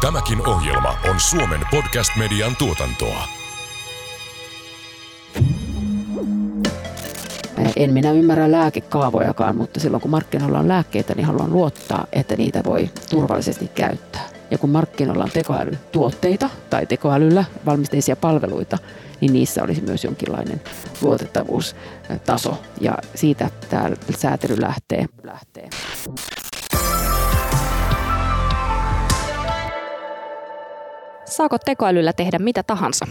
Tämäkin ohjelma on Suomen podcast-median tuotantoa. En minä ymmärrä lääkekaavojakaan, mutta silloin kun markkinoilla on lääkkeitä, niin haluan luottaa, että niitä voi turvallisesti käyttää. Ja kun markkinoilla on tekoälytuotteita tai tekoälyllä valmisteisia palveluita, niin niissä olisi myös jonkinlainen luotettavuustaso. Ja siitä tämä säätely lähtee. lähtee. Saako tekoälyllä tehdä mitä tahansa?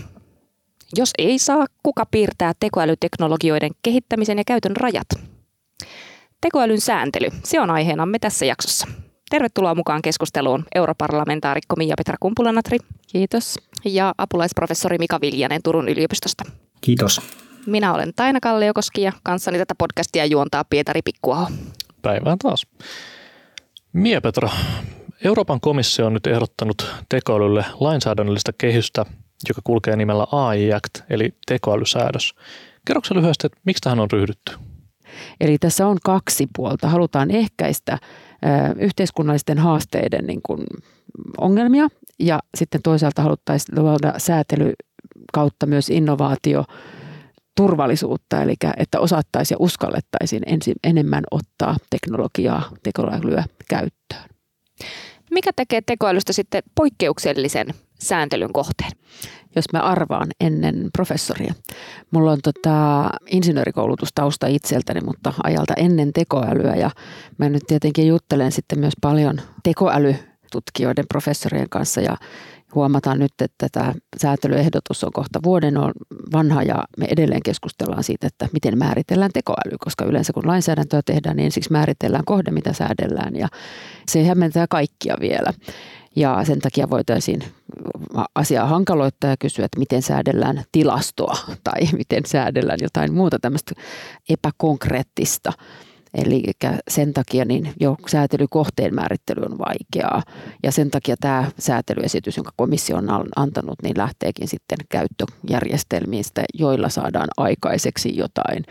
Jos ei saa, kuka piirtää tekoälyteknologioiden kehittämisen ja käytön rajat? Tekoälyn sääntely, se on aiheenamme tässä jaksossa. Tervetuloa mukaan keskusteluun europarlamentaarikko Mia-Petra Kumpulanatri. Kiitos. Ja apulaisprofessori Mika Viljanen Turun yliopistosta. Kiitos. Minä olen Taina Kalliokoski ja kanssani tätä podcastia juontaa Pietari Pikkuaho. Päivää taas. Mia-Petra, Euroopan komissio on nyt ehdottanut tekoälylle lainsäädännöllistä kehystä, joka kulkee nimellä AI Act, eli tekoälysäädös. Kerroksä lyhyesti, että miksi tähän on ryhdytty? Eli tässä on kaksi puolta. Halutaan ehkäistä yhteiskunnallisten haasteiden niin kuin ongelmia ja sitten toisaalta haluttaisiin luoda säätely kautta myös innovaatio turvallisuutta, eli että osattaisiin ja uskallettaisiin ensin enemmän ottaa teknologiaa, tekoälyä käyttöön. Mikä tekee tekoälystä sitten poikkeuksellisen sääntelyn kohteen? Jos mä arvaan ennen professoria. Mulla on tota insinöörikoulutustausta itseltäni, mutta ajalta ennen tekoälyä ja mä nyt tietenkin juttelen sitten myös paljon tekoälytutkijoiden professorien kanssa ja huomataan nyt, että tämä säätelyehdotus on kohta vuoden on vanha ja me edelleen keskustellaan siitä, että miten määritellään tekoäly, koska yleensä kun lainsäädäntöä tehdään, niin ensiksi määritellään kohde, mitä säädellään ja se hämmentää kaikkia vielä. Ja sen takia voitaisiin asiaa hankaloittaa ja kysyä, että miten säädellään tilastoa tai miten säädellään jotain muuta tämmöistä epäkonkreettista Eli sen takia niin jo säätelykohteen määrittely on vaikeaa ja sen takia tämä säätelyesitys, jonka komissio on antanut, niin lähteekin sitten käyttöjärjestelmistä, joilla saadaan aikaiseksi jotain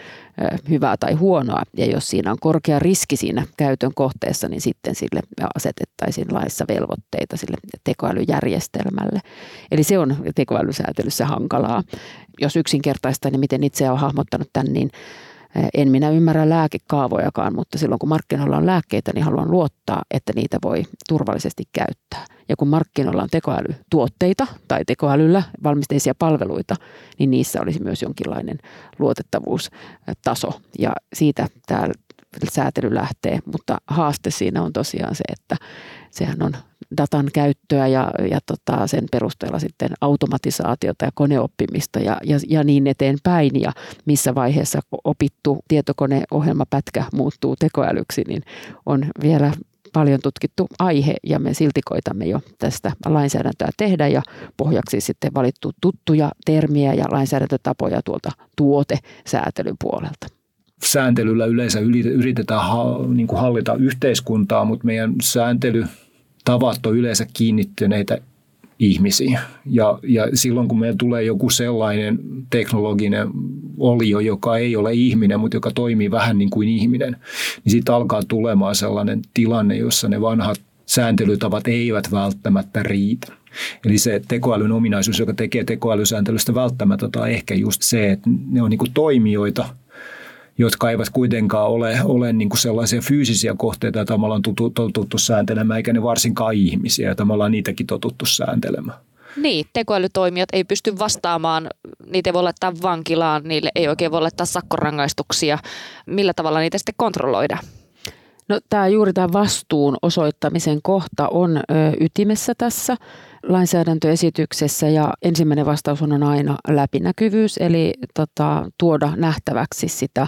hyvää tai huonoa. Ja jos siinä on korkea riski siinä käytön kohteessa, niin sitten sille asetettaisiin laissa velvoitteita sille tekoälyjärjestelmälle. Eli se on tekoälysäätelyssä hankalaa. Jos yksinkertaista, niin miten itse olen hahmottanut tämän, niin en minä ymmärrä lääkekaavojakaan, mutta silloin kun markkinoilla on lääkkeitä, niin haluan luottaa, että niitä voi turvallisesti käyttää. Ja kun markkinoilla on tekoälytuotteita tai tekoälyllä valmisteisia palveluita, niin niissä olisi myös jonkinlainen luotettavuustaso. Ja siitä tämä säätely lähtee, mutta haaste siinä on tosiaan se, että sehän on datan käyttöä ja, ja tota sen perusteella sitten automatisaatiota ja koneoppimista ja, ja, ja niin eteenpäin. Ja missä vaiheessa opittu tietokoneohjelmapätkä muuttuu tekoälyksi, niin on vielä paljon tutkittu aihe ja me silti koitamme jo tästä lainsäädäntöä tehdä ja pohjaksi sitten valittu tuttuja termiä ja lainsäädäntötapoja tuolta tuotesäätelyn puolelta sääntelyllä yleensä yritetään niin hallita yhteiskuntaa, mutta meidän sääntely tavat on yleensä kiinnittyneitä ihmisiä. Ja, ja silloin kun meillä tulee joku sellainen teknologinen olio, joka ei ole ihminen, mutta joka toimii vähän niin kuin ihminen, niin siitä alkaa tulemaan sellainen tilanne, jossa ne vanhat sääntelytavat eivät välttämättä riitä. Eli se tekoälyn ominaisuus, joka tekee tekoälysääntelystä välttämätöntä, on ehkä just se, että ne on niin kuin toimijoita – jotka eivät kuitenkaan ole, ole niin kuin sellaisia fyysisiä kohteita, joita me ollaan totuttu sääntelemään, eikä ne varsinkaan ihmisiä, joita me ollaan niitäkin totuttu sääntelemään. Niin, tekoälytoimijat ei pysty vastaamaan, niitä ei voi laittaa vankilaan, niille ei oikein voi laittaa sakkorangaistuksia. Millä tavalla niitä sitten kontrolloida? No tämä juuri tämä vastuun osoittamisen kohta on ö, ytimessä tässä lainsäädäntöesityksessä ja ensimmäinen vastaus on aina läpinäkyvyys, eli tota, tuoda nähtäväksi sitä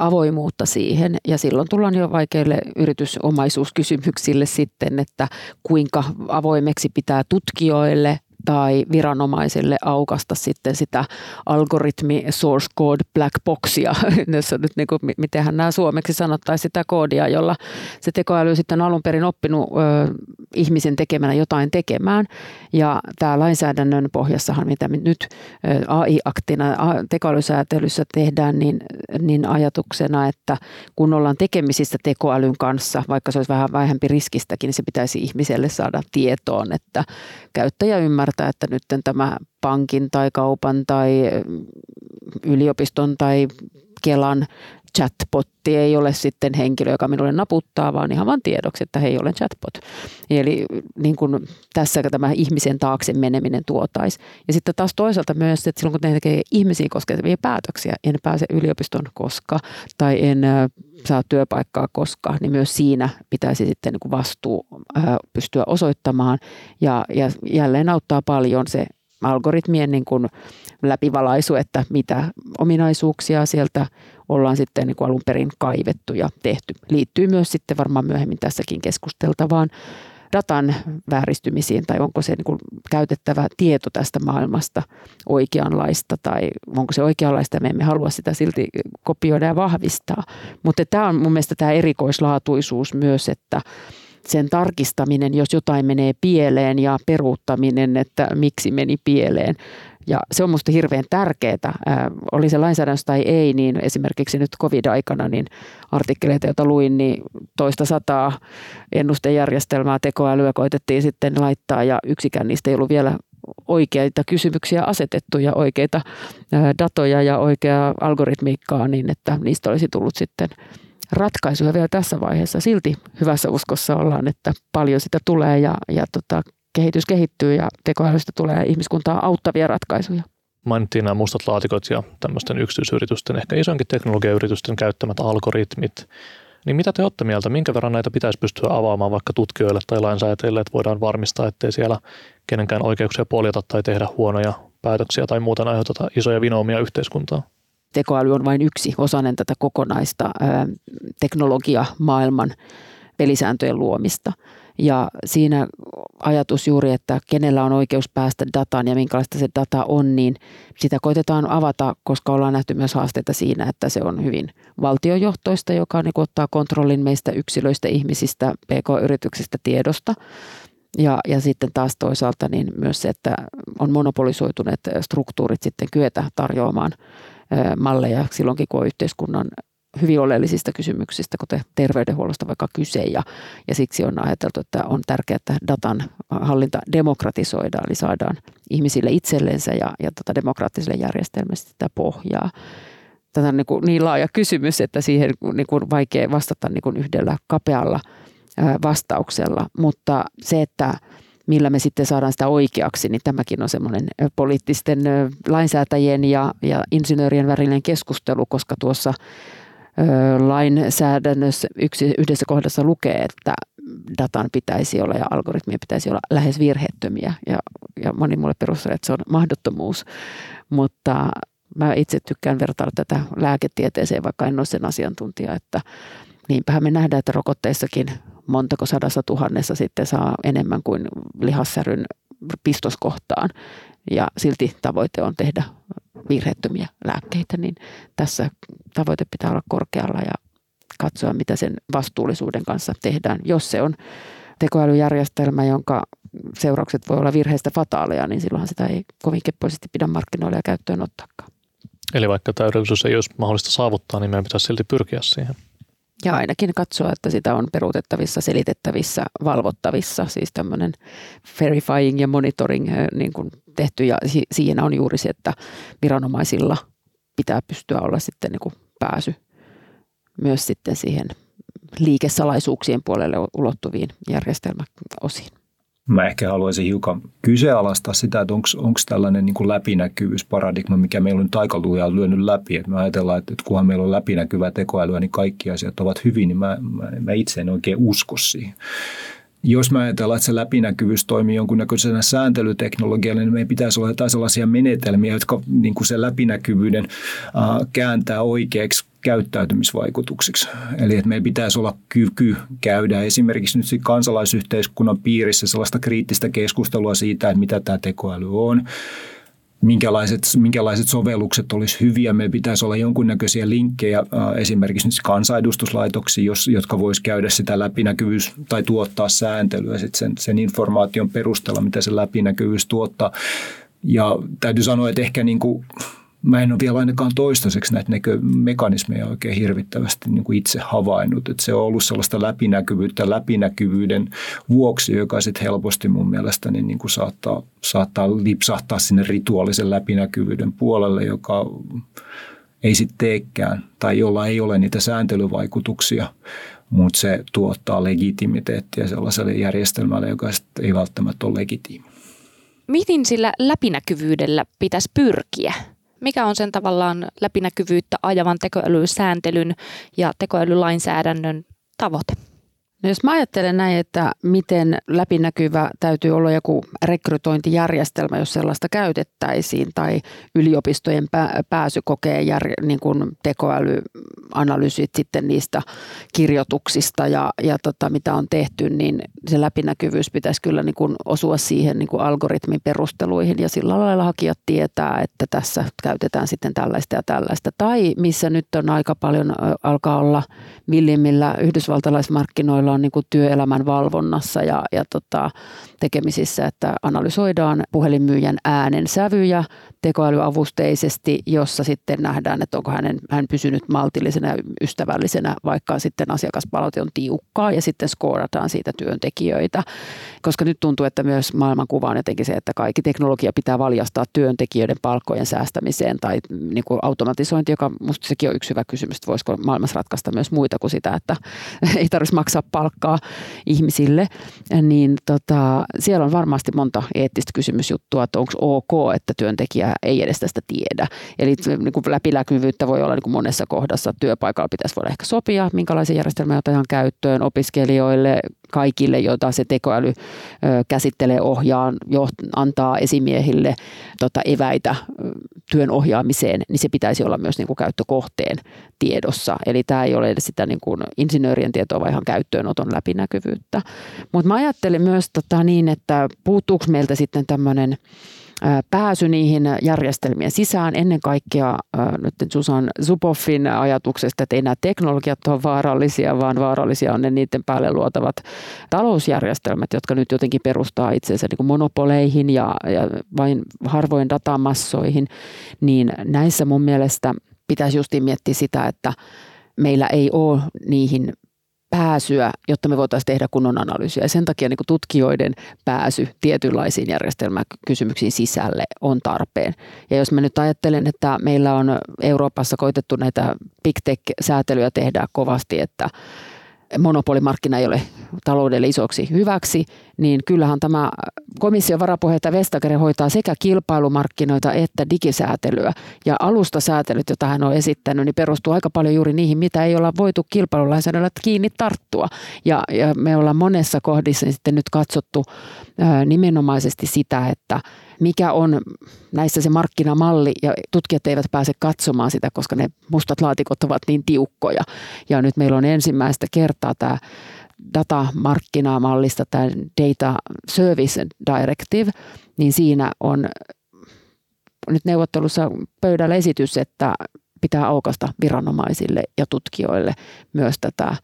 avoimuutta siihen. Ja silloin tullaan jo vaikeille yritysomaisuuskysymyksille sitten, että kuinka avoimeksi pitää tutkijoille tai viranomaisille aukasta sitten sitä algoritmi source code black boxia, jossa nyt niin kuin, mitenhän nämä suomeksi sanottaisiin sitä koodia, jolla se tekoäly sitten alun perin oppinut ö, ihmisen tekemänä jotain tekemään. Ja tämä lainsäädännön pohjassahan, mitä nyt AI-aktina tekoälysäätelyssä tehdään, niin, niin ajatuksena, että kun ollaan tekemisissä tekoälyn kanssa, vaikka se olisi vähän vähempi riskistäkin, niin se pitäisi ihmiselle saada tietoon, että käyttäjä ymmärtää, että nyt tämä pankin tai kaupan tai yliopiston tai Kelan chatbotti ei ole sitten henkilö, joka minulle naputtaa, vaan ihan vain tiedoksi, että hei, olen chatbot. Eli niin kuin tässä tämä ihmisen taakse meneminen tuotaisi. Ja sitten taas toisaalta myös, että silloin kun ne tekee ihmisiin koskevia päätöksiä, en pääse yliopiston koska tai en saa työpaikkaa koska, niin myös siinä pitäisi sitten niin kuin vastuu pystyä osoittamaan. Ja, ja jälleen auttaa paljon se algoritmien niin kuin läpivalaisu, että mitä ominaisuuksia sieltä ollaan sitten niin kuin alun perin kaivettu ja tehty. Liittyy myös sitten varmaan myöhemmin tässäkin keskusteltavaan datan vääristymisiin tai onko se niin kuin käytettävä tieto tästä maailmasta oikeanlaista tai onko se oikeanlaista ja me emme halua sitä silti kopioida ja vahvistaa. Mutta tämä on mun mielestä tämä erikoislaatuisuus myös, että sen tarkistaminen, jos jotain menee pieleen ja peruuttaminen, että miksi meni pieleen. Ja se on minusta hirveän tärkeää, oli se lainsäädännössä tai ei, niin esimerkiksi nyt covid-aikana niin artikkeleita, joita luin, niin toista sataa ennustejärjestelmää tekoälyä koitettiin sitten laittaa ja yksikään niistä ei ollut vielä oikeita kysymyksiä asetettu ja oikeita datoja ja oikeaa algoritmiikkaa niin, että niistä olisi tullut sitten ratkaisuja vielä tässä vaiheessa. Silti hyvässä uskossa ollaan, että paljon sitä tulee ja, ja tota, kehitys kehittyy ja tekoälystä tulee ihmiskuntaa auttavia ratkaisuja. Mainittiin nämä mustat laatikot ja tämmöisten yksityisyritysten, ehkä isoinkin teknologiayritysten käyttämät algoritmit. Niin mitä te olette mieltä, minkä verran näitä pitäisi pystyä avaamaan vaikka tutkijoille tai lainsäätäjille, että voidaan varmistaa, ettei siellä kenenkään oikeuksia poljata tai tehdä huonoja päätöksiä tai muuten aiheuteta isoja vinoumia yhteiskuntaa? Tekoäly on vain yksi osanen tätä kokonaista teknologiamaailman pelisääntöjen luomista. Ja siinä ajatus juuri, että kenellä on oikeus päästä dataan ja minkälaista se data on, niin sitä koitetaan avata, koska ollaan nähty myös haasteita siinä, että se on hyvin valtiojohtoista, joka niin ottaa kontrollin meistä yksilöistä, ihmisistä, pk-yrityksistä tiedosta. Ja, ja sitten taas toisaalta niin myös se, että on monopolisoituneet struktuurit sitten kyetä tarjoamaan malleja silloinkin, kun on yhteiskunnan hyvin oleellisista kysymyksistä, kuten terveydenhuollosta vaikka kyse. Ja, ja siksi on ajateltu, että on tärkeää, että datan hallinta demokratisoidaan, eli saadaan ihmisille itsellensä ja, ja tota demokraattiselle järjestelmälle sitä pohjaa. Tätä on niin, kuin niin laaja kysymys, että siihen niin kuin vaikea vastata niin kuin yhdellä kapealla vastauksella, mutta se, että millä me sitten saadaan sitä oikeaksi, niin tämäkin on semmoinen poliittisten lainsäätäjien ja, ja insinöörien välinen keskustelu, koska tuossa lainsäädännössä yksi, yhdessä kohdassa lukee, että datan pitäisi olla ja algoritmien pitäisi olla lähes virheettömiä. Ja, ja moni mulle perustaa, että se on mahdottomuus. Mutta mä itse tykkään vertailla tätä lääketieteeseen, vaikka en ole sen asiantuntija, että niinpähän me nähdään, että rokotteissakin montako sadassa tuhannessa sitten saa enemmän kuin lihassäryn pistoskohtaan. Ja silti tavoite on tehdä virheettömiä lääkkeitä, niin tässä tavoite pitää olla korkealla ja katsoa, mitä sen vastuullisuuden kanssa tehdään. Jos se on tekoälyjärjestelmä, jonka seuraukset voi olla virheistä fataaleja, niin silloinhan sitä ei kovin keppoisesti pidä markkinoille ja käyttöön ottaakaan. Eli vaikka täydellisyys ei olisi mahdollista saavuttaa, niin meidän pitäisi silti pyrkiä siihen. Ja ainakin katsoa, että sitä on peruutettavissa, selitettävissä, valvottavissa, siis tämmöinen verifying ja monitoring niin kuin tehty. Ja siinä on juuri se, että viranomaisilla pitää pystyä olla sitten niin kuin pääsy myös sitten siihen liikesalaisuuksien puolelle ulottuviin järjestelmäosiin. Mä ehkä haluaisin hiukan kyseenalaistaa sitä, että onko tällainen niin läpinäkyvyysparadigma, mikä meillä on nyt aika lujaa lyönyt läpi. Että me ajatellaan, että, että kunhan meillä on läpinäkyvää tekoälyä, niin kaikki asiat ovat hyvin, niin mä, mä, mä itse en oikein usko siihen. Jos mä ajatellaan, että se läpinäkyvyys toimii jonkunnäköisenä sääntelyteknologialla, niin meidän pitäisi olla jotain sellaisia menetelmiä, jotka niin kuin sen läpinäkyvyyden äh, kääntää oikeaksi käyttäytymisvaikutuksiksi. Eli että meillä pitäisi olla kyky käydä esimerkiksi nyt kansalaisyhteiskunnan piirissä sellaista kriittistä keskustelua siitä, että mitä tämä tekoäly on, minkälaiset, minkälaiset sovellukset olisi hyviä. Meillä pitäisi olla jonkunnäköisiä linkkejä esimerkiksi nyt kansanedustuslaitoksiin, jotka voisi käydä sitä läpinäkyvyys tai tuottaa sääntelyä sit sen, sen informaation perusteella, mitä se läpinäkyvyys tuottaa. Ja täytyy sanoa, että ehkä niin kuin mä en ole vielä ainakaan toistaiseksi näitä mekanismeja oikein hirvittävästi niin kuin itse havainnut. Että se on ollut sellaista läpinäkyvyyttä läpinäkyvyyden vuoksi, joka sitten helposti mun mielestä niin, kuin saattaa, saattaa lipsahtaa sinne rituaalisen läpinäkyvyyden puolelle, joka ei sitten teekään tai jolla ei ole niitä sääntelyvaikutuksia, mutta se tuottaa legitimiteettiä sellaiselle järjestelmälle, joka ei välttämättä ole legitiimi. Miten sillä läpinäkyvyydellä pitäisi pyrkiä? Mikä on sen tavallaan läpinäkyvyyttä ajavan tekoälysääntelyn ja tekoälylainsäädännön tavoite? No jos mä ajattelen näin, että miten läpinäkyvä täytyy olla joku rekrytointijärjestelmä, jos sellaista käytettäisiin, tai yliopistojen pääsykokeen jär, niin kuin tekoälyanalyysit sitten niistä kirjoituksista ja, ja tota, mitä on tehty, niin se läpinäkyvyys pitäisi kyllä niin kuin osua siihen niin kuin algoritmin perusteluihin ja sillä lailla hakijat tietää, että tässä käytetään sitten tällaista ja tällaista. Tai missä nyt on aika paljon alkaa olla millimmillä yhdysvaltalaismarkkinoilla on niin kuin työelämän valvonnassa ja, ja tota, tekemisissä, että analysoidaan puhelinmyyjän äänen sävyjä tekoälyavusteisesti, jossa sitten nähdään, että onko hänen, hän pysynyt maltillisena ja ystävällisenä, vaikka sitten asiakaspalaute on tiukkaa ja sitten skoorataan siitä työntekijöitä. Koska nyt tuntuu, että myös maailmankuva on jotenkin se, että kaikki teknologia pitää valjastaa työntekijöiden palkkojen säästämiseen tai niin kuin automatisointi, joka musta sekin on yksi hyvä kysymys, että voisiko maailmassa ratkaista myös muita kuin sitä, että ei tarvitsisi maksaa palkkaa ihmisille, niin tota, siellä on varmasti monta eettistä kysymysjuttua, että onko ok, että työntekijä ei edes tästä tiedä. Eli niin kuin läpiläkyvyyttä voi olla niin kuin monessa kohdassa. Työpaikalla pitäisi voida ehkä sopia, minkälaisia järjestelmiä otetaan käyttöön opiskelijoille, kaikille, joita se tekoäly käsittelee, ohjaa, antaa esimiehille tota, eväitä työn ohjaamiseen, niin se pitäisi olla myös niin kuin käyttökohteen tiedossa. Eli tämä ei ole edes sitä niin kuin insinöörien tietoa, vaan ihan käyttöönoton läpinäkyvyyttä. Mutta mä ajattelen myös tota niin, että puuttuuko meiltä sitten tämmöinen pääsy niihin järjestelmien sisään. Ennen kaikkea nyt Susan Zuboffin ajatuksesta, että ei nämä teknologiat ole vaarallisia, vaan vaarallisia on ne niiden päälle luotavat talousjärjestelmät, jotka nyt jotenkin perustaa itseensä niin monopoleihin ja, ja vain harvoin datamassoihin. Niin näissä mun mielestä pitäisi justiin miettiä sitä, että meillä ei ole niihin pääsyä, jotta me voitaisiin tehdä kunnon analyysiä. Ja sen takia niin tutkijoiden pääsy tietynlaisiin järjestelmäkysymyksiin sisälle on tarpeen. Ja jos mä nyt ajattelen, että meillä on Euroopassa koitettu näitä big tech-säätelyjä tehdä kovasti, että monopolimarkkina ei ole taloudelle isoksi hyväksi, niin kyllähän tämä komission varapuheenjohtaja Vestager hoitaa sekä kilpailumarkkinoita että digisäätelyä. Ja alustasäätelyt, joita hän on esittänyt, niin perustuu aika paljon juuri niihin, mitä ei olla voitu kilpailulainsäädännöllä kiinni tarttua. Ja, ja me ollaan monessa kohdissa sitten nyt katsottu ää, nimenomaisesti sitä, että mikä on näissä se markkinamalli ja tutkijat eivät pääse katsomaan sitä, koska ne mustat laatikot ovat niin tiukkoja. Ja nyt meillä on ensimmäistä kertaa tämä datamarkkinamallista, tämä Data Service Directive, niin siinä on nyt neuvottelussa pöydällä esitys, että pitää aukasta viranomaisille ja tutkijoille myös tätä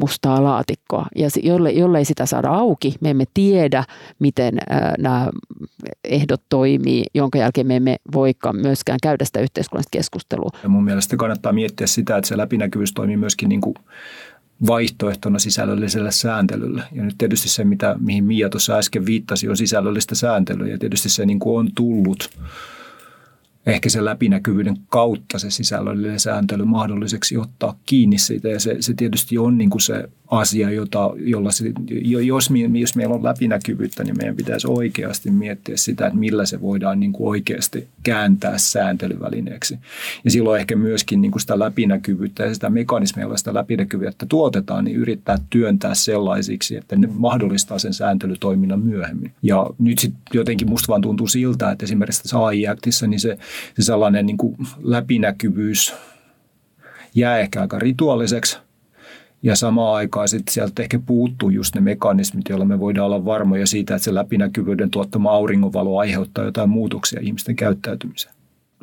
mustaa laatikkoa. Ja jollei, jollei sitä saada auki, me emme tiedä, miten nämä ehdot toimii, jonka jälkeen me emme voikaan myöskään käydä sitä yhteiskunnallista keskustelua. Ja mun mielestä kannattaa miettiä sitä, että se läpinäkyvyys toimii myöskin niin kuin vaihtoehtona sisällölliselle sääntelylle. Ja nyt tietysti se, mitä, mihin Mia tuossa äsken viittasi, on sisällöllistä sääntelyä. Ja tietysti se niin kuin on tullut ehkä sen läpinäkyvyyden kautta se sisällöllinen sääntely mahdolliseksi ottaa kiinni siitä. Ja se, se tietysti on niin kuin se asia, jota, jolla se, jos, jos meillä on läpinäkyvyyttä, niin meidän pitäisi oikeasti miettiä sitä, että millä se voidaan niin kuin oikeasti kääntää sääntelyvälineeksi. Ja silloin ehkä myöskin niin kuin sitä läpinäkyvyyttä ja sitä mekanismia, jolla sitä läpinäkyvyyttä tuotetaan, niin yrittää työntää sellaisiksi, että ne mahdollistaa sen sääntelytoiminnan myöhemmin. Ja nyt sitten jotenkin musta vaan tuntuu siltä, että esimerkiksi tässä AI-aktissa niin se, se sellainen niin kuin läpinäkyvyys jää ehkä aika rituaaliseksi. Ja samaan aikaan sitten sieltä ehkä puuttuu just ne mekanismit, joilla me voidaan olla varmoja siitä, että se läpinäkyvyyden tuottama auringonvalo aiheuttaa jotain muutoksia ihmisten käyttäytymiseen.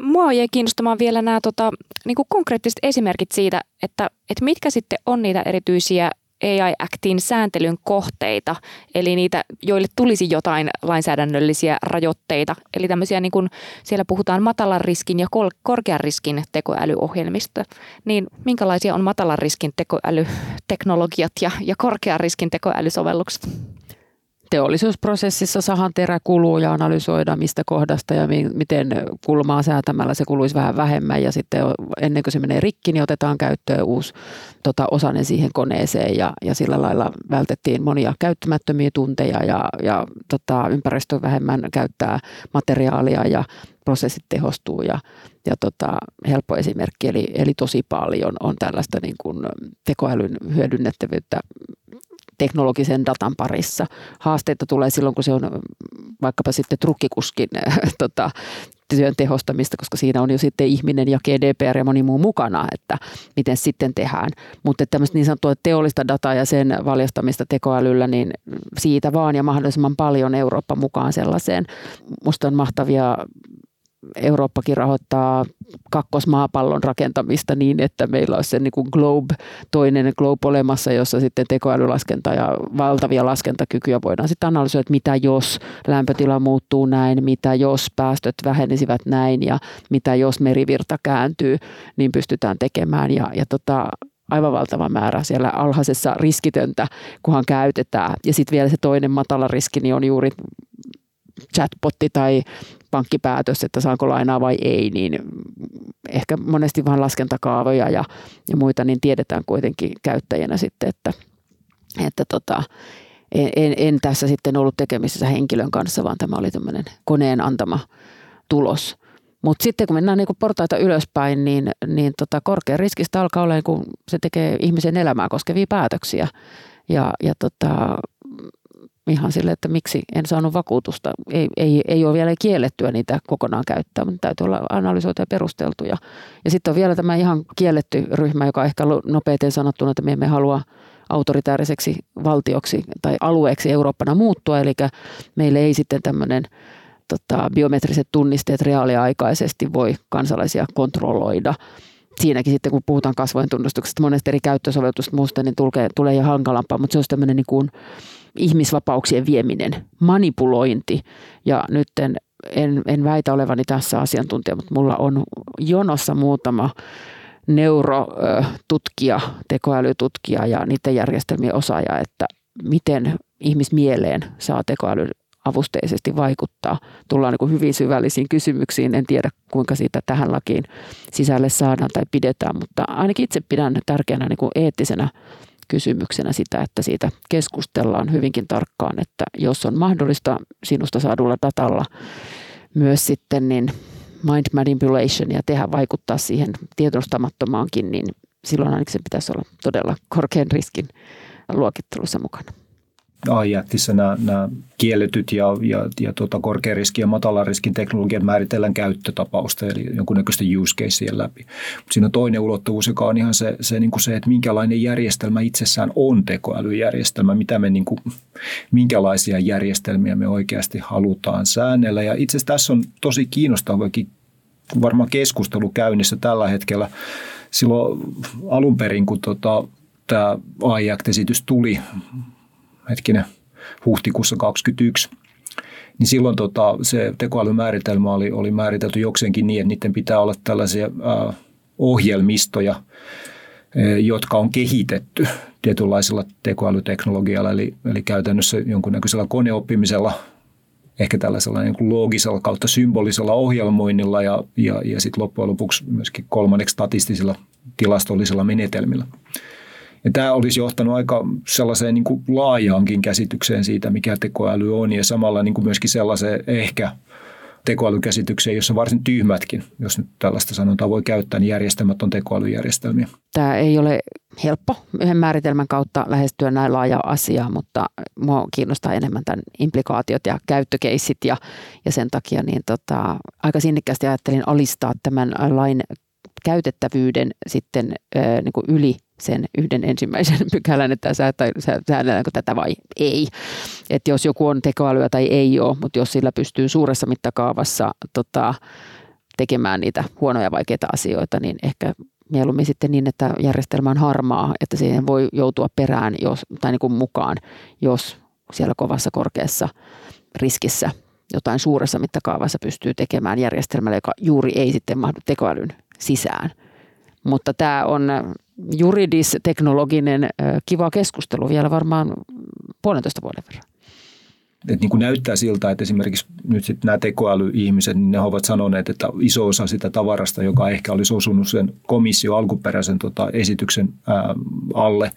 Mua jäi kiinnostamaan vielä nämä tota, niin konkreettiset esimerkit siitä, että, että mitkä sitten on niitä erityisiä AI Actin sääntelyn kohteita, eli niitä, joille tulisi jotain lainsäädännöllisiä rajoitteita. Eli tämmöisiä, niin kuin siellä puhutaan matalan riskin ja korkean riskin tekoälyohjelmista, niin minkälaisia on matalan riskin tekoälyteknologiat ja, ja korkean riskin tekoälysovellukset? Teollisuusprosessissa sahan terä kuluu ja analysoida mistä kohdasta ja miten kulmaa säätämällä se kuluisi vähän vähemmän. Ja sitten ennen kuin se menee rikki, niin otetaan käyttöön uusi tota, osanen siihen koneeseen. Ja, ja sillä lailla vältettiin monia käyttämättömiä tunteja ja, ja tota, ympäristö vähemmän käyttää materiaalia ja prosessit tehostuu ja, ja tota, helppo esimerkki, eli, eli tosi paljon on tällaista niin kuin tekoälyn hyödynnettävyyttä teknologisen datan parissa. Haasteita tulee silloin, kun se on vaikkapa sitten trukkikuskin tota, työn tehostamista, koska siinä on jo sitten ihminen ja GDPR ja moni muu mukana, että miten sitten tehdään. Mutta tämmöistä niin sanottua teollista dataa ja sen valjastamista tekoälyllä, niin siitä vaan ja mahdollisimman paljon Eurooppa mukaan sellaiseen. Musta on mahtavia Eurooppakin rahoittaa kakkosmaapallon rakentamista niin, että meillä olisi se niin kuin globe, toinen globe olemassa, jossa sitten tekoälylaskenta ja valtavia laskentakykyjä voidaan sitten analysoida, että mitä jos lämpötila muuttuu näin, mitä jos päästöt vähenisivät näin ja mitä jos merivirta kääntyy, niin pystytään tekemään. Ja, ja tota, aivan valtava määrä siellä alhaisessa riskitöntä, kunhan käytetään. Ja sitten vielä se toinen matala riski niin on juuri chatbotti tai pankkipäätös, että saanko lainaa vai ei, niin ehkä monesti vain laskentakaavoja ja, ja muita, niin tiedetään kuitenkin käyttäjänä sitten, että, että tota, en, en tässä sitten ollut tekemisissä henkilön kanssa, vaan tämä oli tämmöinen koneen antama tulos. Mutta sitten kun mennään niinku portaita ylöspäin, niin, niin tota korkean riskistä alkaa olla, kun se tekee ihmisen elämää koskevia päätöksiä. Ja, ja tota, ihan sille, että miksi en saanut vakuutusta. Ei, ei, ei ole vielä kiellettyä niitä kokonaan käyttää, mutta täytyy olla analysoitu ja perusteltuja. Ja sitten on vielä tämä ihan kielletty ryhmä, joka ehkä nopeiten sanottuna, että me emme halua autoritääriseksi valtioksi tai alueeksi Eurooppana muuttua, eli meille ei sitten tämmöinen tota, biometriset tunnisteet reaaliaikaisesti voi kansalaisia kontrolloida. Siinäkin sitten, kun puhutaan kasvojen tunnustuksesta, monesta eri käyttösovellutusta muusta, niin tulee, tulee jo hankalampaa, mutta se on tämmöinen niin kuin ihmisvapauksien vieminen, manipulointi. Ja nyt en, en, en väitä olevani tässä asiantuntija, mutta mulla on jonossa muutama neurotutkija, tekoälytutkija ja niiden järjestelmien osaaja, että miten ihmismieleen saa tekoäly avusteisesti vaikuttaa. Tullaan niin hyvin syvällisiin kysymyksiin. En tiedä, kuinka siitä tähän lakiin sisälle saadaan tai pidetään, mutta ainakin itse pidän tärkeänä niin eettisenä kysymyksenä sitä, että siitä keskustellaan hyvinkin tarkkaan, että jos on mahdollista sinusta saadulla datalla myös sitten niin mind manipulation ja tehdä vaikuttaa siihen tietostamattomaankin, niin silloin ainakin se pitäisi olla todella korkean riskin luokittelussa mukana. AI-jättissä nämä, nämä kielletyt ja, ja, ja tuota, korkean riskin ja matalan riskin teknologiat määritellään käyttötapausta, eli jonkunnäköistä use caseen läpi. Mutta siinä on toinen ulottuvuus, joka on ihan se, se, niin kuin se että minkälainen järjestelmä itsessään on tekoälyjärjestelmä, mitä me, niin kuin, minkälaisia järjestelmiä me oikeasti halutaan säännellä. Ja itse asiassa tässä on tosi kiinnostavakin varmaan keskustelu käynnissä tällä hetkellä. Silloin alun perin, kun tota, tämä AI-esitys tuli hetkinen, huhtikuussa 2021, niin silloin tota, se tekoälymääritelmä oli, oli määritelty jokseenkin niin, että niiden pitää olla tällaisia ää, ohjelmistoja, ää, jotka on kehitetty tietynlaisella tekoälyteknologialla, eli, eli käytännössä jonkunnäköisellä koneoppimisella, ehkä tällaisella niin kuin loogisella kautta symbolisella ohjelmoinnilla ja, ja, ja sitten loppujen lopuksi myöskin kolmanneksi statistisilla tilastollisilla menetelmillä. Ja tämä olisi johtanut aika sellaiseen niin kuin laajaankin käsitykseen siitä, mikä tekoäly on ja samalla niin kuin myöskin sellaiseen ehkä tekoälykäsitykseen, jossa varsin tyhmätkin, jos nyt tällaista sanotaan voi käyttää, niin järjestelmät on tekoälyjärjestelmiä. Tämä ei ole helppo yhden määritelmän kautta lähestyä näin laaja asiaa, mutta mua kiinnostaa enemmän tämän implikaatiot ja käyttökeissit ja, ja sen takia niin tota, aika sinnikkäästi ajattelin alistaa tämän lain käytettävyyden sitten niin kuin yli sen yhden ensimmäisen pykälän, että säädelläänkö tätä vai ei. Että jos joku on tekoälyä tai ei ole, mutta jos sillä pystyy suuressa mittakaavassa tota, tekemään niitä huonoja vaikeita asioita, niin ehkä mieluummin sitten niin, että järjestelmä on harmaa, että siihen voi joutua perään jos, tai niin kuin mukaan, jos siellä kovassa korkeassa riskissä jotain suuressa mittakaavassa pystyy tekemään järjestelmällä, joka juuri ei sitten mahdu tekoälyn sisään. Mutta tämä on juridis-teknologinen kiva keskustelu vielä varmaan puolentoista vuoden verran että niin kuin näyttää siltä, että esimerkiksi nyt sitten nämä tekoälyihmiset, niin ne ovat sanoneet, että iso osa sitä tavarasta, joka ehkä olisi osunut sen komissio alkuperäisen tota, esityksen ää, alle,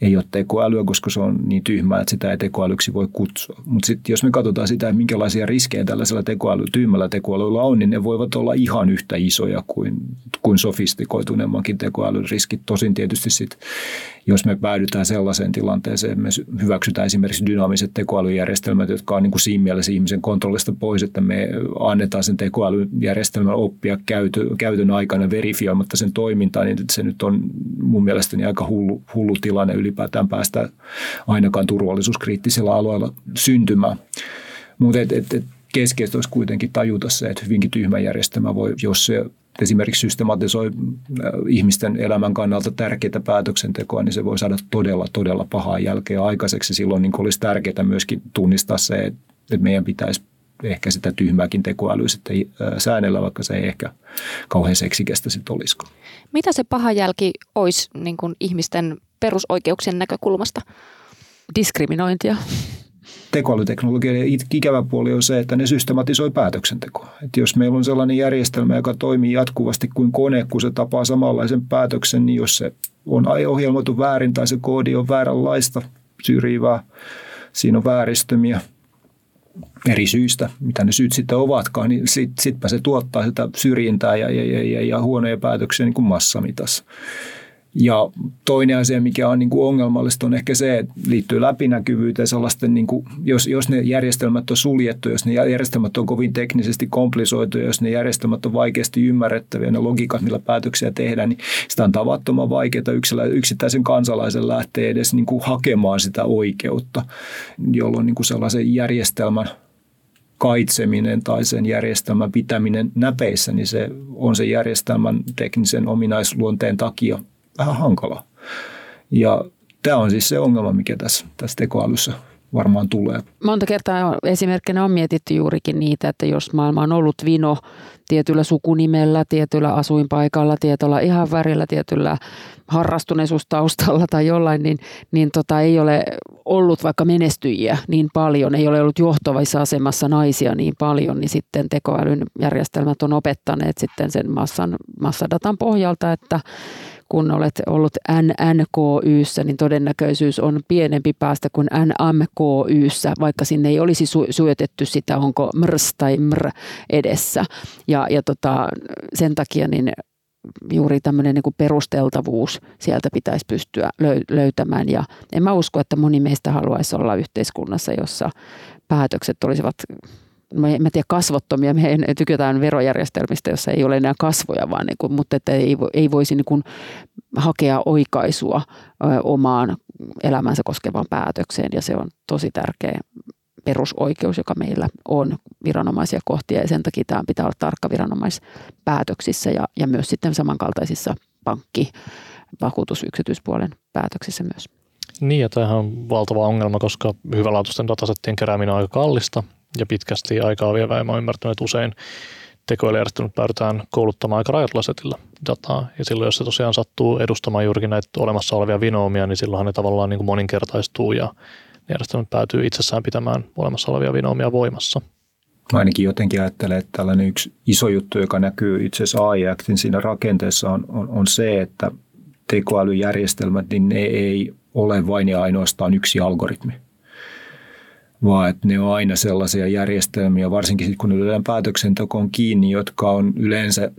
ei ole tekoälyä, koska se on niin tyhmää, että sitä ei tekoälyksi voi kutsua. Mutta sitten jos me katsotaan sitä, että minkälaisia riskejä tällaisella tekoäly, tyhmällä tekoälyllä on, niin ne voivat olla ihan yhtä isoja kuin, kuin sofistikoituneemmankin tekoälyn riskit. Tosin tietysti sitten jos me päädytään sellaiseen tilanteeseen, me hyväksytään esimerkiksi dynaamiset tekoälyjärjestelmät, jotka on niin kuin siinä mielessä ihmisen kontrollista pois, että me annetaan sen tekoälyjärjestelmän oppia käytön, käytön aikana verifioimatta sen toimintaa, niin se nyt on mun mielestäni aika hullu, hullu tilanne ylipäätään päästä ainakaan turvallisuuskriittisellä alueella syntymään. Mutta et, et, et keskeistä olisi kuitenkin tajuta se, että hyvinkin tyhmä järjestelmä voi, jos se esimerkiksi systematisoi äh, ihmisten elämän kannalta tärkeitä päätöksentekoa, niin se voi saada todella, todella pahaa jälkeä aikaiseksi. Silloin niin olisi tärkeää myöskin tunnistaa se, että meidän pitäisi ehkä sitä tyhmääkin tekoälyä sitten äh, säännellä, vaikka se ei ehkä kauhean seksikästä sitten olisiko. Mitä se paha jälki olisi niin kuin ihmisten perusoikeuksien näkökulmasta? Diskriminointia tekoälyteknologian ikävä puoli on se, että ne systematisoi päätöksentekoa. Että jos meillä on sellainen järjestelmä, joka toimii jatkuvasti kuin kone, kun se tapaa samanlaisen päätöksen, niin jos se on ohjelmoitu väärin tai se koodi on vääränlaista, syrjivää, siinä on vääristömiä eri syistä, mitä ne syyt sitten ovatkaan, niin sit, se tuottaa sitä syrjintää ja, ja, ja, ja huonoja päätöksiä niin kuin massamitassa. Ja toinen asia, mikä on niin kuin ongelmallista, on ehkä se, että liittyy läpinäkyvyyteen sellaisten, niin kuin, jos, jos ne järjestelmät on suljettu, jos ne järjestelmät on kovin teknisesti komplisoitu, jos ne järjestelmät on vaikeasti ymmärrettäviä, ne logiikat, millä päätöksiä tehdään, niin sitä on tavattoman vaikeaa yksittäisen kansalaisen lähteä edes niin kuin hakemaan sitä oikeutta, jolloin niin kuin sellaisen järjestelmän kaitseminen tai sen järjestelmän pitäminen näpeissä, niin se on sen järjestelmän teknisen ominaisluonteen takia vähän hankalaa. Ja tämä on siis se ongelma, mikä tässä, tässä tekoälyssä varmaan tulee. Monta kertaa esimerkkinä on mietitty juurikin niitä, että jos maailma on ollut vino tietyllä sukunimellä, tietyllä asuinpaikalla, tietyllä ihan värillä, tietyllä harrastuneisuustaustalla tai jollain, niin, niin tota, ei ole ollut vaikka menestyjiä niin paljon, ei ole ollut johtavissa asemassa naisia niin paljon, niin sitten tekoälyn järjestelmät on opettaneet sitten sen massan, massadatan pohjalta, että kun olet ollut NNKYssä, niin todennäköisyys on pienempi päästä kuin NMKYssä, vaikka sinne ei olisi su- syötetty sitä, onko MRS tai MR edessä. Ja, ja tota, sen takia niin juuri tämmöinen niin perusteltavuus sieltä pitäisi pystyä löytämään. Ja en mä usko, että moni meistä haluaisi olla yhteiskunnassa, jossa päätökset olisivat mä en tiedä kasvottomia, me tykätään verojärjestelmistä, jossa ei ole enää kasvoja, vaan niin kuin, mutta että ei, ei voisi niin kuin hakea oikaisua omaan elämänsä koskevaan päätökseen. Ja se on tosi tärkeä perusoikeus, joka meillä on viranomaisia kohti ja sen takia tämä pitää olla tarkka viranomaispäätöksissä ja, ja myös sitten samankaltaisissa pankki, vakuutus, yksityispuolen päätöksissä myös. Niin, ja tämähän on valtava ongelma, koska hyvälaatuisten datasettien kerääminen on aika kallista pitkästi aikaa vievä. Ja mä oon ymmärtänyt, että usein tekoälyjärjestelmät päädytään kouluttamaan aika rajatulla setillä dataa. Ja silloin, jos se tosiaan sattuu edustamaan juurikin näitä olemassa olevia vinoomia, niin silloinhan ne tavallaan niin kuin moninkertaistuu ja järjestelmät päätyy itsessään pitämään olemassa olevia vinoomia voimassa. Mä ainakin jotenkin ajattelen, että tällainen yksi iso juttu, joka näkyy itse asiassa AI Actin siinä rakenteessa on, on, on se, että tekoälyjärjestelmät, niin ne ei ole vain ja ainoastaan yksi algoritmi vaan että ne on aina sellaisia järjestelmiä, varsinkin kun löydään päätöksentekoon kiinni, jotka on yleensä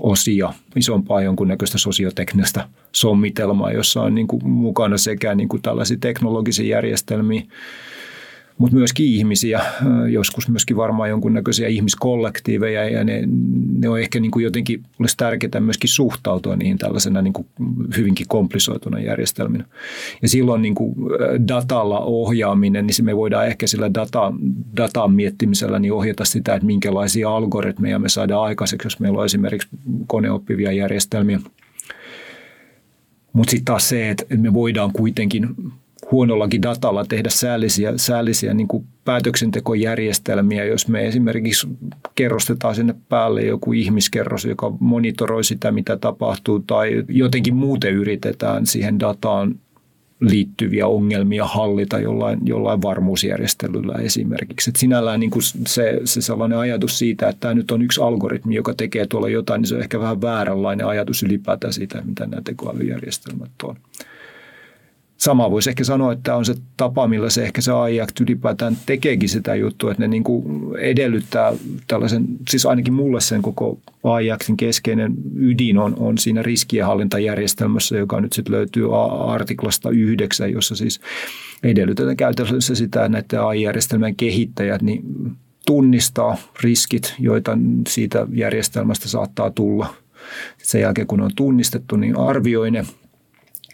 osia isompaa jonkunnäköistä sosioteknistä sommitelmaa, jossa on niin kuin mukana sekä niin kuin tällaisia teknologisia järjestelmiä, mutta myöskin ihmisiä, joskus myöskin varmaan jonkunnäköisiä ihmiskollektiiveja ja ne, ne on ehkä niin kuin jotenkin olisi tärkeää myöskin suhtautua niihin tällaisena niin kuin hyvinkin komplisoituna järjestelminä. Ja silloin niin kuin datalla ohjaaminen, niin me voidaan ehkä sillä data, datan miettimisellä niin ohjata sitä, että minkälaisia algoritmeja me saadaan aikaiseksi, jos meillä on esimerkiksi koneoppivia järjestelmiä. Mutta sitten taas se, että me voidaan kuitenkin huonollakin datalla tehdä säällisiä, säällisiä niin kuin päätöksentekojärjestelmiä, jos me esimerkiksi kerrostetaan sinne päälle joku ihmiskerros, joka monitoroi sitä, mitä tapahtuu, tai jotenkin muuten yritetään siihen dataan liittyviä ongelmia hallita jollain, jollain varmuusjärjestelyllä esimerkiksi. Et sinällään niin kuin se, se sellainen ajatus siitä, että tämä nyt on yksi algoritmi, joka tekee tuolla jotain, niin se on ehkä vähän vääränlainen ajatus ylipäätään siitä, mitä nämä tekoälyjärjestelmät on. Sama voisi ehkä sanoa, että on se tapa, millä se ehkä se Act ylipäätään tekeekin sitä juttua, että ne niin kuin edellyttää tällaisen, siis ainakin mulle sen koko AI Actin keskeinen ydin on, on siinä riskienhallintajärjestelmässä, joka nyt sitten löytyy artiklasta 9, jossa siis edellytetään käytännössä sitä, että näiden AI-järjestelmän kehittäjät niin tunnistaa riskit, joita siitä järjestelmästä saattaa tulla. Sen jälkeen kun on tunnistettu, niin arvioi ne –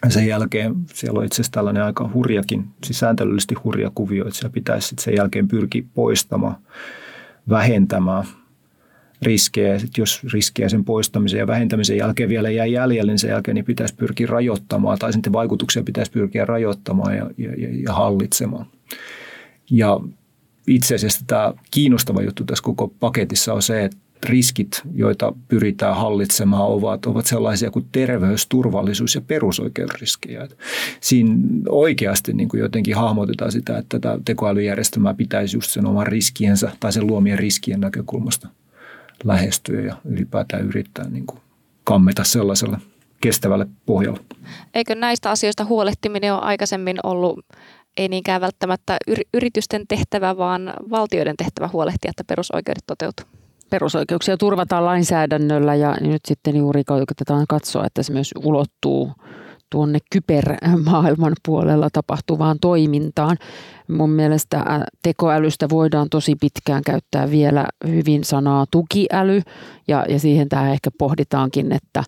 sen jälkeen siellä on itse asiassa tällainen aika hurjakin, siis sääntelyllisesti hurja kuvio, että siellä pitäisi sitten sen jälkeen pyrkiä poistamaan, vähentämään riskejä. Sitten jos riskejä sen poistamisen ja vähentämisen jälkeen vielä jää jäljelle, niin sen jälkeen niin pitäisi pyrkiä rajoittamaan tai sitten vaikutuksia pitäisi pyrkiä rajoittamaan ja, ja, ja hallitsemaan. Ja itse asiassa tämä kiinnostava juttu tässä koko paketissa on se, että riskit, joita pyritään hallitsemaan, ovat, ovat sellaisia kuin terveys, turvallisuus ja perusoikeusriskejä. Siinä oikeasti niin kuin jotenkin hahmotetaan sitä, että tätä tekoälyjärjestelmää pitäisi just sen oman riskiensä tai sen luomien riskien näkökulmasta lähestyä ja ylipäätään yrittää niin kuin kammeta sellaisella kestävälle pohjalle. Eikö näistä asioista huolehtiminen ole aikaisemmin ollut ei niinkään välttämättä yritysten tehtävä, vaan valtioiden tehtävä huolehtia, että perusoikeudet toteutuvat? Perusoikeuksia turvataan lainsäädännöllä ja nyt sitten juuri koitetaan katsoa, että se myös ulottuu tuonne kybermaailman puolella tapahtuvaan toimintaan. Mun mielestä tekoälystä voidaan tosi pitkään käyttää vielä hyvin sanaa tukiäly ja, ja siihen tämä ehkä pohditaankin, että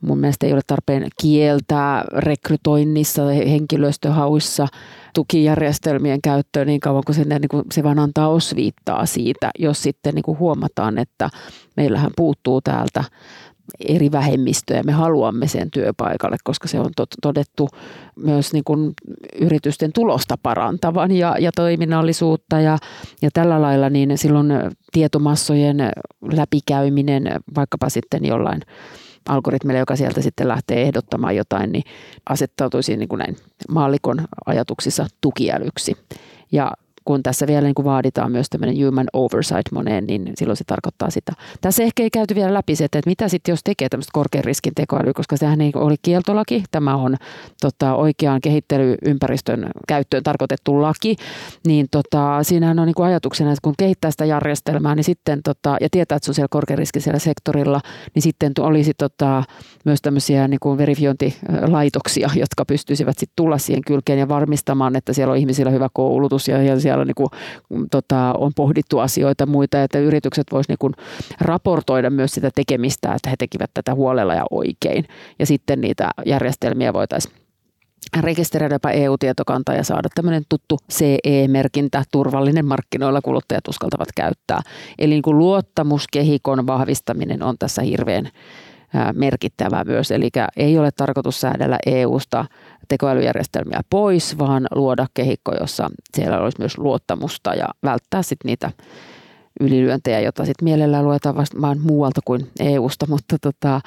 mun mielestä ei ole tarpeen kieltää rekrytoinnissa, henkilöstöhauissa tukijärjestelmien käyttöön niin kauan kuin, sinne, niin kuin se vaan antaa osviittaa siitä, jos sitten niin kuin huomataan, että meillähän puuttuu täältä eri vähemmistöjä. Me haluamme sen työpaikalle, koska se on todettu myös niin kuin yritysten tulosta parantavan ja, ja toiminnallisuutta ja, ja tällä lailla niin silloin tietomassojen läpikäyminen vaikkapa sitten jollain algoritmille, joka sieltä sitten lähtee ehdottamaan jotain, niin asettautuisi niin kuin näin maallikon ajatuksissa tukiälyksi. Ja kun tässä vielä niin kuin vaaditaan myös tämmöinen human oversight moneen, niin silloin se tarkoittaa sitä. Tässä ehkä ei käyty vielä läpi se, että mitä sitten jos tekee tämmöistä korkean riskin tekoälyä, koska sehän ei oli kieltolaki, tämä on tota, oikeaan kehittelyympäristön käyttöön tarkoitettu laki, niin tota, siinähän on niin kuin ajatuksena, että kun kehittää sitä järjestelmää, niin sitten, tota, ja tietää, että se on siellä korkean siellä sektorilla, niin sitten olisi tota, myös tämmöisiä niin kuin verifiointilaitoksia, jotka pystyisivät sitten tulla siihen kylkeen ja varmistamaan, että siellä on ihmisillä hyvä koulutus ja, ja siellä täällä niin kuin, tota, on pohdittu asioita muita, että yritykset voisivat niin raportoida myös sitä tekemistä, että he tekivät tätä huolella ja oikein. Ja sitten niitä järjestelmiä voitaisiin rekisteröidä jopa EU-tietokanta ja saada tämmöinen tuttu CE-merkintä, turvallinen markkinoilla kuluttajat uskaltavat käyttää. Eli niin kuin luottamuskehikon vahvistaminen on tässä hirveän merkittävää myös. Eli ei ole tarkoitus säädellä EU-sta tekoälyjärjestelmiä pois, vaan luoda kehikko, jossa siellä olisi myös luottamusta ja välttää sitten niitä ylilyöntejä, joita sitten mielellään luetaan vaan muualta kuin EUsta, mutta tota,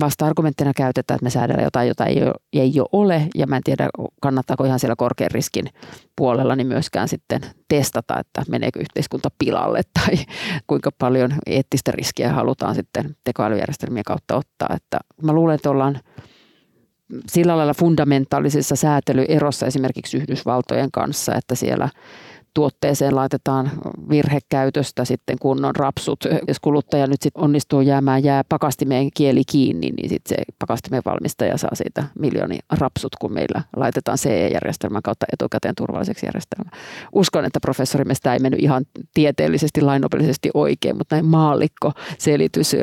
vasta-argumenttina käytetään, että me säädellään jotain, jota ei ole, ei ole, ja mä en tiedä, kannattaako ihan siellä korkean riskin puolella niin myöskään sitten testata, että meneekö yhteiskunta pilalle tai kuinka paljon eettistä riskiä halutaan sitten tekoälyjärjestelmien kautta ottaa. Että mä luulen, että ollaan sillä lailla fundamentaalisessa säätelyerossa esimerkiksi Yhdysvaltojen kanssa, että siellä tuotteeseen laitetaan virhekäytöstä sitten kunnon rapsut. Jos kuluttaja nyt sitten onnistuu jäämään jää pakastimeen kieli kiinni, niin sitten se pakastimen valmistaja saa siitä miljooni rapsut, kun meillä laitetaan CE-järjestelmän kautta etukäteen turvalliseksi järjestelmä. Uskon, että professori sitä ei mennyt ihan tieteellisesti, lainopillisesti oikein, mutta näin maallikko selitys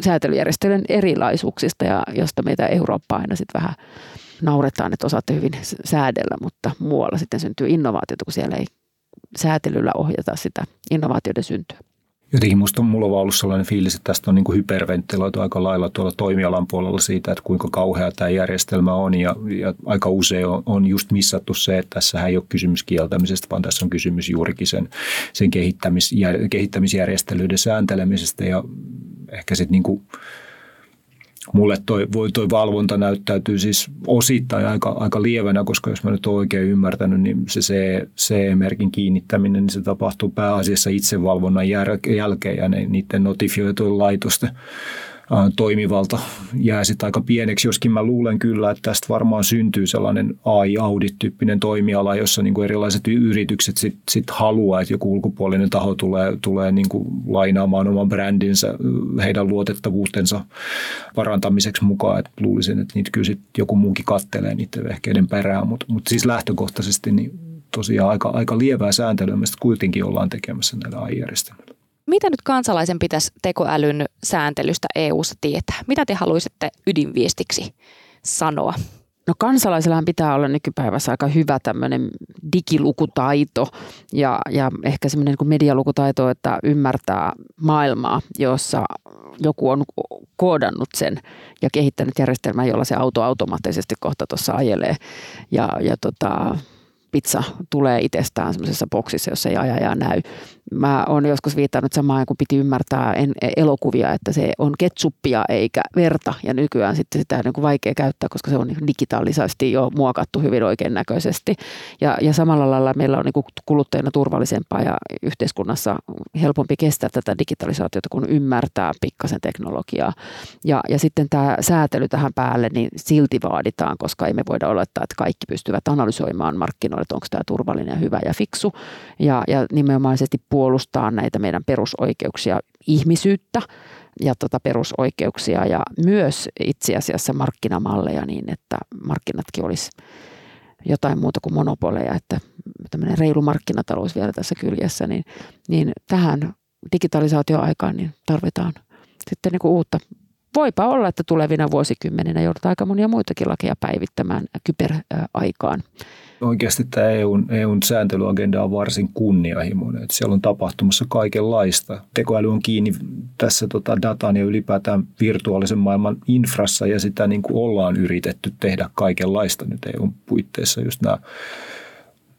säätelyjärjestelyn erilaisuuksista ja josta meitä Eurooppa aina sitten vähän nauretaan, että osaatte hyvin säädellä, mutta muualla sitten syntyy innovaatiota, kun siellä ei säätelyllä ohjata sitä innovaatioiden syntyä. Jotenkin minusta mulla on ollut sellainen fiilis, että tästä on niin hyperventtiloitu aika lailla tuolla toimialan puolella siitä, että kuinka kauhea tämä järjestelmä on. Ja, ja aika usein on, on just missattu se, että tässä ei ole kysymys kieltämisestä, vaan tässä on kysymys juurikin sen, sen kehittämis, kehittämisjärjestelyiden sääntelemisestä. Ja ehkä sitten niin mulle toi, voi toi valvonta näyttäytyy siis osittain aika, aika lievänä, koska jos mä nyt olen oikein ymmärtänyt, niin se CE-merkin kiinnittäminen, niin se tapahtuu pääasiassa itsevalvonnan jälkeen ja ne, niiden notifioitujen laitosten toimivalta jää sitten aika pieneksi, joskin mä luulen kyllä, että tästä varmaan syntyy sellainen AI-audit-tyyppinen toimiala, jossa niin kuin erilaiset yritykset sitten sit haluaa, että joku ulkopuolinen taho tulee, tulee niin kuin lainaamaan oman brändinsä, heidän luotettavuutensa parantamiseksi mukaan. Et luulisin, että niitä kyllä sit joku muukin kattelee niiden vehkeiden perään, mutta mut siis lähtökohtaisesti niin tosiaan aika, aika lievää sääntelyä, mistä kuitenkin ollaan tekemässä näillä AI-järjestelmillä. Mitä nyt kansalaisen pitäisi tekoälyn sääntelystä EU-ssa tietää? Mitä te haluaisitte ydinviestiksi sanoa? No kansalaisellahan pitää olla nykypäivässä aika hyvä tämmöinen digilukutaito ja, ja ehkä semmoinen niin medialukutaito, että ymmärtää maailmaa, jossa joku on koodannut sen ja kehittänyt järjestelmän, jolla se auto automaattisesti kohta tuossa ajelee. Ja, ja tota, pizza tulee itsestään semmoisessa boksissa, jossa ei ajaja näy. Mä oon joskus viitannut samaan, kun piti ymmärtää en, elokuvia, että se on ketsuppia eikä verta. Ja nykyään sitten sitä on niin kuin vaikea käyttää, koska se on niin digitaalisesti jo muokattu hyvin oikein näköisesti. Ja, ja samalla lailla meillä on niin kuin kuluttajana turvallisempaa ja yhteiskunnassa helpompi kestää tätä digitalisaatiota, kun ymmärtää pikkasen teknologiaa. Ja, ja sitten tämä säätely tähän päälle, niin silti vaaditaan, koska ei me voida olettaa, että kaikki pystyvät analysoimaan markkinoille, että onko tämä turvallinen ja hyvä ja fiksu. Ja, ja nimenomaisesti puolustaa näitä meidän perusoikeuksia, ihmisyyttä ja tota perusoikeuksia ja myös itse asiassa markkinamalleja niin, että markkinatkin olisi jotain muuta kuin monopoleja, että tämmöinen reilu markkinatalous vielä tässä kyljessä, niin, niin tähän digitalisaatioaikaan niin tarvitaan sitten niin kuin uutta. Voipa olla, että tulevina vuosikymmeninä joudutaan aika monia muitakin lakeja päivittämään kyberaikaan oikeasti tämä EUn, EUn sääntelyagenda on varsin kunnianhimoinen. Että siellä on tapahtumassa kaikenlaista. Tekoäly on kiinni tässä tota datan ja ylipäätään virtuaalisen maailman infrassa ja sitä niin kuin ollaan yritetty tehdä kaikenlaista nyt EUn puitteissa. Just nämä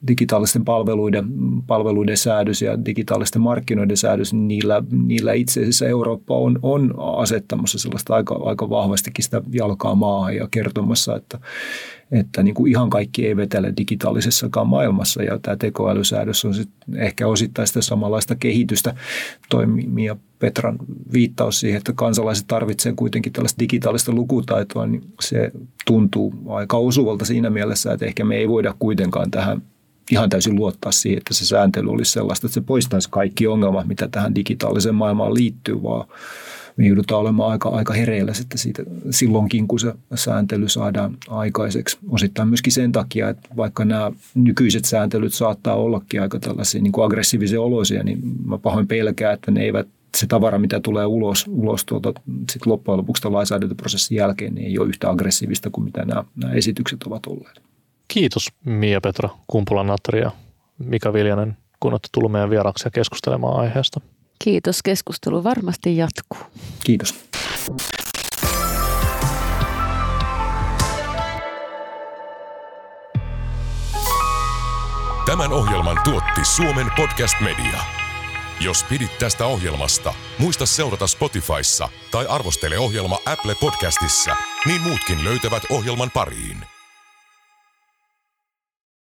digitaalisten palveluiden, palveluiden säädös ja digitaalisten markkinoiden säädös, niin niillä, niillä itse asiassa Eurooppa on, on asettamassa sellaista aika, aika vahvastikin sitä jalkaa maahan ja kertomassa, että, että niin kuin ihan kaikki ei vetele digitaalisessakaan maailmassa. Ja tämä tekoälysäädös on sitten ehkä osittain sitä samanlaista kehitystä. Toimia Petran viittaus siihen, että kansalaiset tarvitsevat kuitenkin tällaista digitaalista lukutaitoa, niin se tuntuu aika osuvalta siinä mielessä, että ehkä me ei voida kuitenkaan tähän ihan täysin luottaa siihen, että se sääntely olisi sellaista, että se poistaisi kaikki ongelmat, mitä tähän digitaaliseen maailmaan liittyy, vaan me joudutaan olemaan aika, aika hereillä sitten siitä, silloinkin, kun se sääntely saadaan aikaiseksi. Osittain myöskin sen takia, että vaikka nämä nykyiset sääntelyt saattaa ollakin aika tällaisia niin kuin aggressiivisia oloisia, niin mä pahoin pelkää, että ne eivät se tavara, mitä tulee ulos, ulos tuolta sit loppujen lopuksi lainsäädäntöprosessin jälkeen, niin ei ole yhtä aggressiivista kuin mitä nämä, nämä esitykset ovat olleet. Kiitos Mia-Petra Kumpula-Natri ja Mika Viljanen, kun olette tullut meidän vieraksi ja keskustelemaan aiheesta. Kiitos, keskustelu varmasti jatkuu. Kiitos. Tämän ohjelman tuotti Suomen Podcast Media. Jos pidit tästä ohjelmasta, muista seurata Spotifyssa tai arvostele ohjelma Apple Podcastissa, niin muutkin löytävät ohjelman pariin.